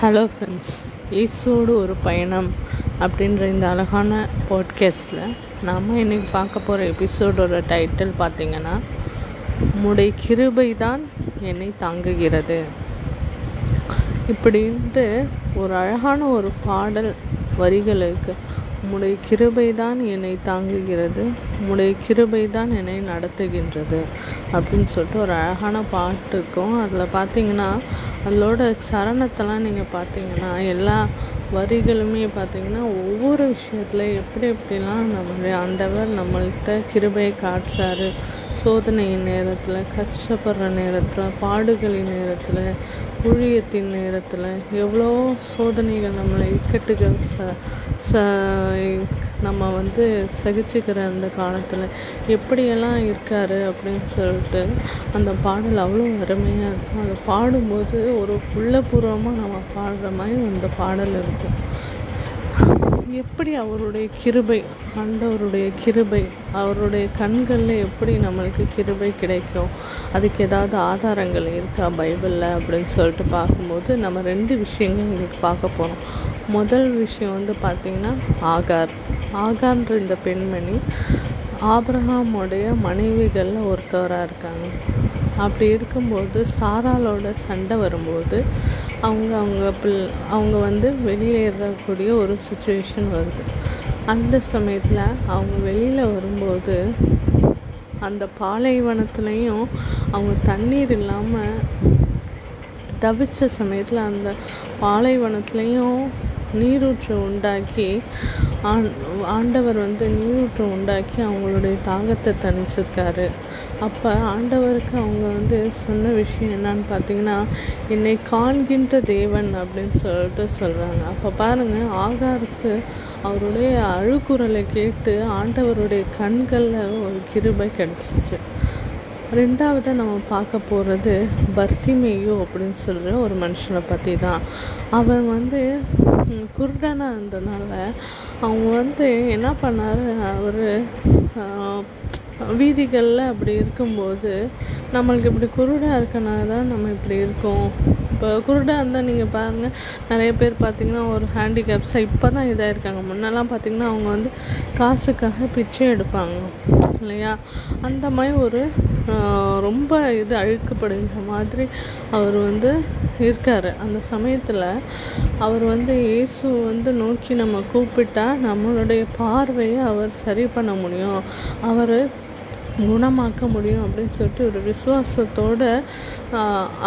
Hello friends ஈஸோடு ஒரு பயணம் அப்படின்ற இந்த அழகான பாட்காஸ்டில் நாம் இன்றைக்கி பார்க்க போகிற எபிசோடோட டைட்டில் பார்த்திங்கன்னா முடை கிருபை தான் என்னை தாங்குகிறது. இப்படின்ட்டு ஒரு அழகான ஒரு பாடல் வரிகள் இருக்குது உம்முடைய கிருபை தான் என்னை தாங்குகிறது உம்முடைய கிருபை தான் என்னை நடத்துகின்றது அப்படின்னு சொல்லிட்டு ஒரு அழகான பாட்டு இருக்கும். அதில் பார்த்தீங்கன்னா அதோட சரணத்தெல்லாம் நீங்கள் பார்த்தீங்கன்னா எல்லா வரிகளுமே பார்த்தீங்கன்னா ஒவ்வொரு விஷயத்தில் எப்படி எப்படிலாம் நம்மளுடைய ஆண்டவர் நம்மள்கிட்ட கிருபையை காட்டுறாரு சோதனையின் நேரத்தில் கஷ்டப்படுற நேரத்தில் பாடுகளின் நேரத்தில் ஊழியத்தின் நேரத்தில் எவ்வளோ சோதனைகள் நம்மளை இக்கட்டுகள் ச ச நம்ம வந்து சகிச்சுக்கிற அந்த காலத்தில் எப்படியெல்லாம் இருக்கார் அப்படின்னு சொல்லிட்டு அந்த பாடல் அவ்வளோ அருமையாக இருக்கும். அதை பாடும்போது ஒரு உள்ளபூர்வமாக நம்ம பாடுற மாதிரி அந்த பாடல் இருக்கும். எப்படி அவருடைய கிருபை ஆண்டவருடைய கிருபை அவருடைய கண்களில் எப்படி நம்மளுக்கு கிருபை கிடைக்கும்? அதுக்கு ஏதாவது ஆதாரங்கள் இருக்கா பைபிளில் அப்படின்னு சொல்லிட்டு பார்க்கும்போது நம்ம ரெண்டு விஷயங்கள் இன்றைக்கி பார்க்க போகிறோம் முதல் விஷயம் வந்து பார்த்திங்கன்னா ஆகார். ஆகார்ன்ற இந்த பெண்மணி ஆப்ரஹாமுடைய மனைவிகளில் ஒருத்தவராக இருக்காங்க. அப்படி இருக்கும்போது சாராலோட சண்டை வரும்போது அவங்க அவங்க பிள் அவங்க வந்து வெளியேறக்கூடிய ஒரு சுச்சுவேஷன் வருது. அந்த சமயத்தில் அவங்க வெளியில் வரும்போது அந்த பாலைவனத்துலேயும் அவங்க தண்ணீர் இல்லாமல் தவிச்ச சமயத்தில் அந்த பாலைவனத்துலேயும் நீரூற்று உண்டாக்கி ஆண்டவர் வந்து நீரூற்று உண்டாக்கி அவங்களுடைய தாகத்தை தணிச்சிருக்காரு. அப்போ ஆண்டவருக்கு அவங்க வந்து சொன்ன விஷயம் என்னன்னு பார்த்தீங்கன்னா என்னை காண்கின்ற தேவன் அப்படின்னு சொல்லிட்டு சொல்கிறாங்க அப்போ பாருங்கள் ஆகாருக்கு அவருடைய அழுக்குறலை கேட்டு ஆண்டவருடைய கண்களில் ஒரு கிருபை கிடச்சிச்சு. ரெண்டாவதாக நம்ம பார்க்க போகிறது பர்த்திமேயோ அப்படின்னு சொல்கிற ஒரு மனுஷனை பற்றி தான் அவன் வந்து குருடனாக இருந்ததுனால அவங்க வந்து என்ன பண்ணார் அவர் வீதிகளில் அப்படி இருக்கும்போது நம்மளுக்கு இப்படி குருடாக இருக்கனால தான் நம்ம இப்படி இருக்கோம். இப்போ குருடாக இருந்தால் நீங்கள் பாருங்கள் நிறைய பேர் பார்த்திங்கன்னா ஒரு ஹேண்டிகேப்ஸாக இப்போ தான் இதாக இருக்காங்க முன்னெல்லாம் பார்த்திங்கன்னா அவங்க வந்து காசுக்காக பிச்சை எடுப்பாங்க. இல்லையா? அந்த மாதிரி ஒரு ரொம்ப இது அழுக்கப்படுகிற மாதிரி அவர் வந்து இருக்கார். அந்த சமயத்தில் அவர் வந்து இயேசு வந்து நோக்கி நம்ம கூப்பிட்டா நம்மளுடைய பார்வையை அவர் சரி பண்ண முடியும். அவர் குணமாக்க முடியும் அப்படின்னு சொல்லிட்டு ஒரு விசுவாசத்தோடு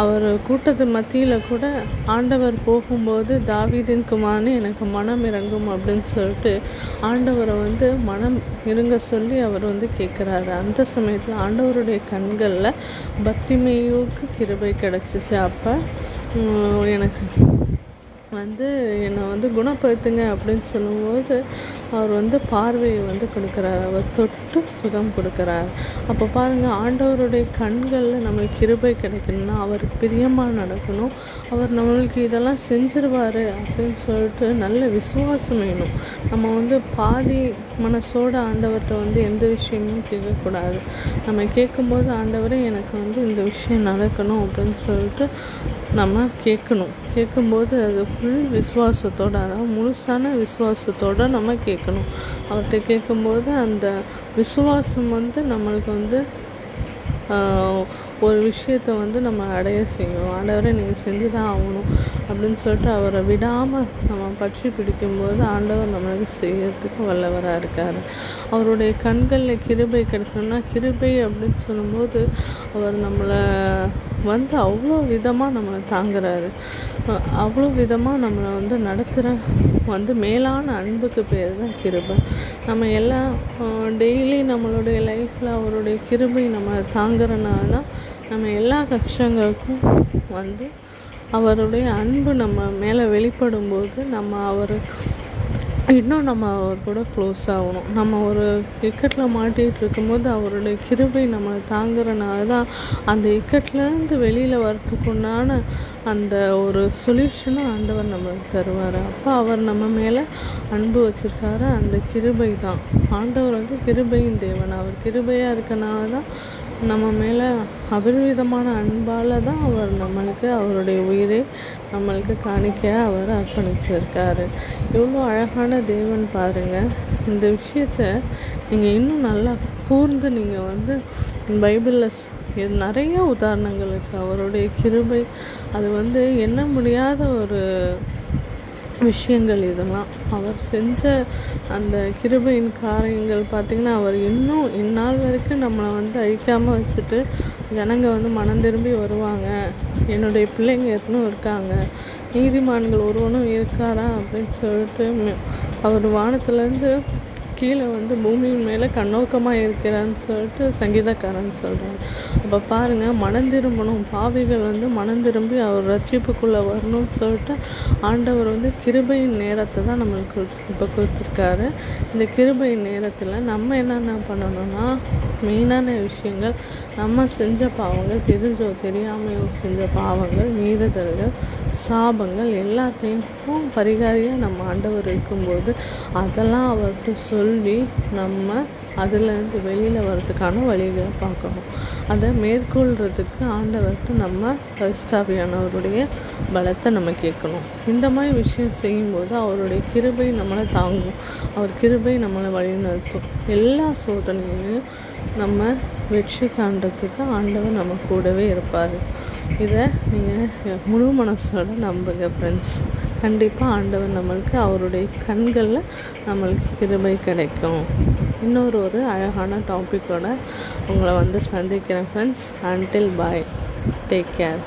அவர் கூட்டத்து மத்தியில் கூட ஆண்டவர் போகும்போது தாவீதின் குமார்னு எனக்கு மனம் இறங்கும் அப்படின்னு சொல்லிட்டு ஆண்டவரை வந்து மனம் இருங்க சொல்லி அவர் வந்து கேட்குறாரு அந்த சமயத்தில் ஆண்டவருடைய கண்களில் பக்திமேயுக்கு கிருபை கிடச்சிச்சு. அப்போ எனக்கு வந்து என்னை வந்து குணப்படுத்துங்க அப்படின்னு சொல்லும்போது அவர் வந்து பார்வையை வந்து கொடுக்குறாரு. அவர் தொட்டு சுகம் கொடுக்குறாரு. அப்போ பாருங்கள் ஆண்டவருடைய கண்களில் நம்மளுக்கு கிருபை கிடைக்கணும்னா அவருக்கு பிரியமாக நடக்கணும். அவர் நம்மளுக்கு இதெல்லாம் செஞ்சிருவார் அப்படின்னு சொல்லிட்டு நல்ல விசுவாசம் வேணும். நம்ம வந்து பாதி மனசோட ஆண்டவர்கிட்ட வந்து எந்த விஷயமும் கேட்கக்கூடாது. நம்ம கேட்கும்போது ஆண்டவரே எனக்கு வந்து இந்த விஷயம் நடக்கணும் அப்படின்னு சொல்லிட்டு நம்ம கேட்கணும். கேட்கும்போது அது ஃபுல் விசுவாசத்தோடு அதாவது முழுசான விசுவாசத்தோடு நம்ம கேட்கணும். அவர்கிட்ட கேட்கும்போது அந்த விசுவாசம் வந்து நம்மளுக்கு வந்து ஒரு விஷயத்தை வந்து நம்ம அடைய செய்யும் ஆண்டவரை நீங்கள் செஞ்சு தான் ஆகணும் அப்படின்னு சொல்லிட்டு அவரை விடாமல் நம்ம பற்றி பிடிக்கும்போது ஆண்டவர் நம்மளுக்கு செய்யறதுக்கு வல்லவராக இருக்கார். அவருடைய கண்களில் கிருபை கிடைக்கணும்னா கிருபை அப்படின்னு சொல்லும்போது அவர் நம்மளை வந்து அவ்வளோ விதமாக நம்மளை தாங்குறாரு. அவ்வளோ விதமாக நம்மளை வந்து நடத்துகிற வந்து மேலான அன்புக்கு பேர் தான் கிருபை. நம்ம எல்லாம் டெய்லி நம்மளுடைய லைஃப்பில் அவருடைய கிருபை நம்ம தாங்குறனால தான் நம்ம எல்லா கஷ்டங்களுக்கும் வந்து அவருடைய அன்பு நம்ம மேலே வெளிப்படும் போது நம்ம அவர் இன்னும் நம்ம அவர் கூட க்ளோஸ் ஆகணும். நம்ம ஒரு இக்கட்டில் மாட்டிகிட்டு இருக்கும்போது அவருடைய கிருபை நம்ம தாங்குறனால தான் அந்த இக்கட்லேருந்து வெளியில் வரத்துக்குண்டான அந்த ஒரு சொல்யூஷனும் ஆண்டவர் நம்மளுக்கு தருவார். அப்போ அவர் நம்ம மேலே அன்பு வச்சுருக்காரு. அந்த கிருபை தான். ஆண்டவர் வந்து கிருபையின் தேவன். அவர் கிருபையாக இருக்கனால தான் நம்ம மேலே அபரிவிதமான அன்பால் தான் அவர் நம்மளுக்கு அவருடைய உயிரை நம்மளுக்கு காணிக்கையாக அவர் அர்ப்பணிச்சிருக்காரு. எவ்வளோ அழகான தேவன் பாருங்கள் இந்த விஷயத்த நீங்கள் இன்னும் நல்லா கூர்ந்து நீங்கள் வந்து பைபிளில் நிறைய உதாரணங்கள் இருக்குது அவருடைய கிருபை அது வந்து எண்ண முடியாத ஒரு விஷயங்கள் இதெல்லாம். அவர் செஞ்ச அந்த கிருபையின் காரியங்கள் பார்த்திங்கன்னா அவர் இன்னும் இந்நாள் வரைக்கும் நம்மளை வந்து அழிக்காமல் வச்சுட்டு ஜனங்க வந்து மனம் திரும்பி வருவாங்க. என்னுடைய பிள்ளைங்க எத்தனும் இருக்காங்க. நீதிமான்கள் ஒருவனும் இருக்காரா அப்படின்னு சொல்லிட்டு அவர் வானத்துலேருந்து கீழே வந்து பூமியின் மேலே கண்ணோக்கமாக இருக்கிறான்னு சொல்லிட்டு சங்கீதக்காரன் சொல்கிறார் அப்போ பாருங்கள் மனம் திரும்பணும். பாவிகள் வந்து மனம் திரும்பி அவர் ரட்சிப்புக்குள்ளே வரணும்னு சொல்லிட்டு ஆண்டவர் வந்து கிருபையின் நேரத்தை தான் நம்மளுக்கு இப்போ கொடுத்துருக்காரு. இந்த கிருபையின் நேரத்தில் நம்ம என்னென்ன பண்ணணும்னா மெயினான விஷயங்கள் நம்ம செஞ்ச பாவங்கள் தெரிஞ்சோ தெரியாமையோ செஞ்ச பாவங்கள் மீறுதல்கள் சாபங்கள் எல்லாத்தையும் பரிகாரியாக நம்ம ஆண்டவர் இருக்கும்போது அதெல்லாம் அவருக்கு சொல்லி நம்ம அதுலேருந்து வெளியில் வர்றதுக்கான வழிகளை பார்க்கணும். அதை மேற்கொள்கிறதுக்கு ஆண்டவர்கிட்ட நம்ம பரிஸ்தாபியானவருடைய பலத்தை நம்ம கேட்கணும். இந்த மாதிரி விஷயம் செய்யும்போது அவருடைய கிருபை நம்மளை தாங்கும். அவர் கிருபை நம்மளை வழிநடத்தும். எல்லா சோதனையிலையும் நம்ம வெற்றி காண்றதுக்கு ஆண்டவர் நம்ம கூடவே இருப்பார். இதை நீங்கள் முழு மனசோட நம்புங்க ஃப்ரெண்ட்ஸ் கண்டிப்பாக ஆண்டவர் நம்மளுக்கு அவருடைய கண்களில் நம்மளுக்கு கிருபை கிடைக்கும். இன்னொரு ஒரு அழகான டாப்பிக்கோட உங்களை வந்து சந்திக்கிறேன் friends until bye take care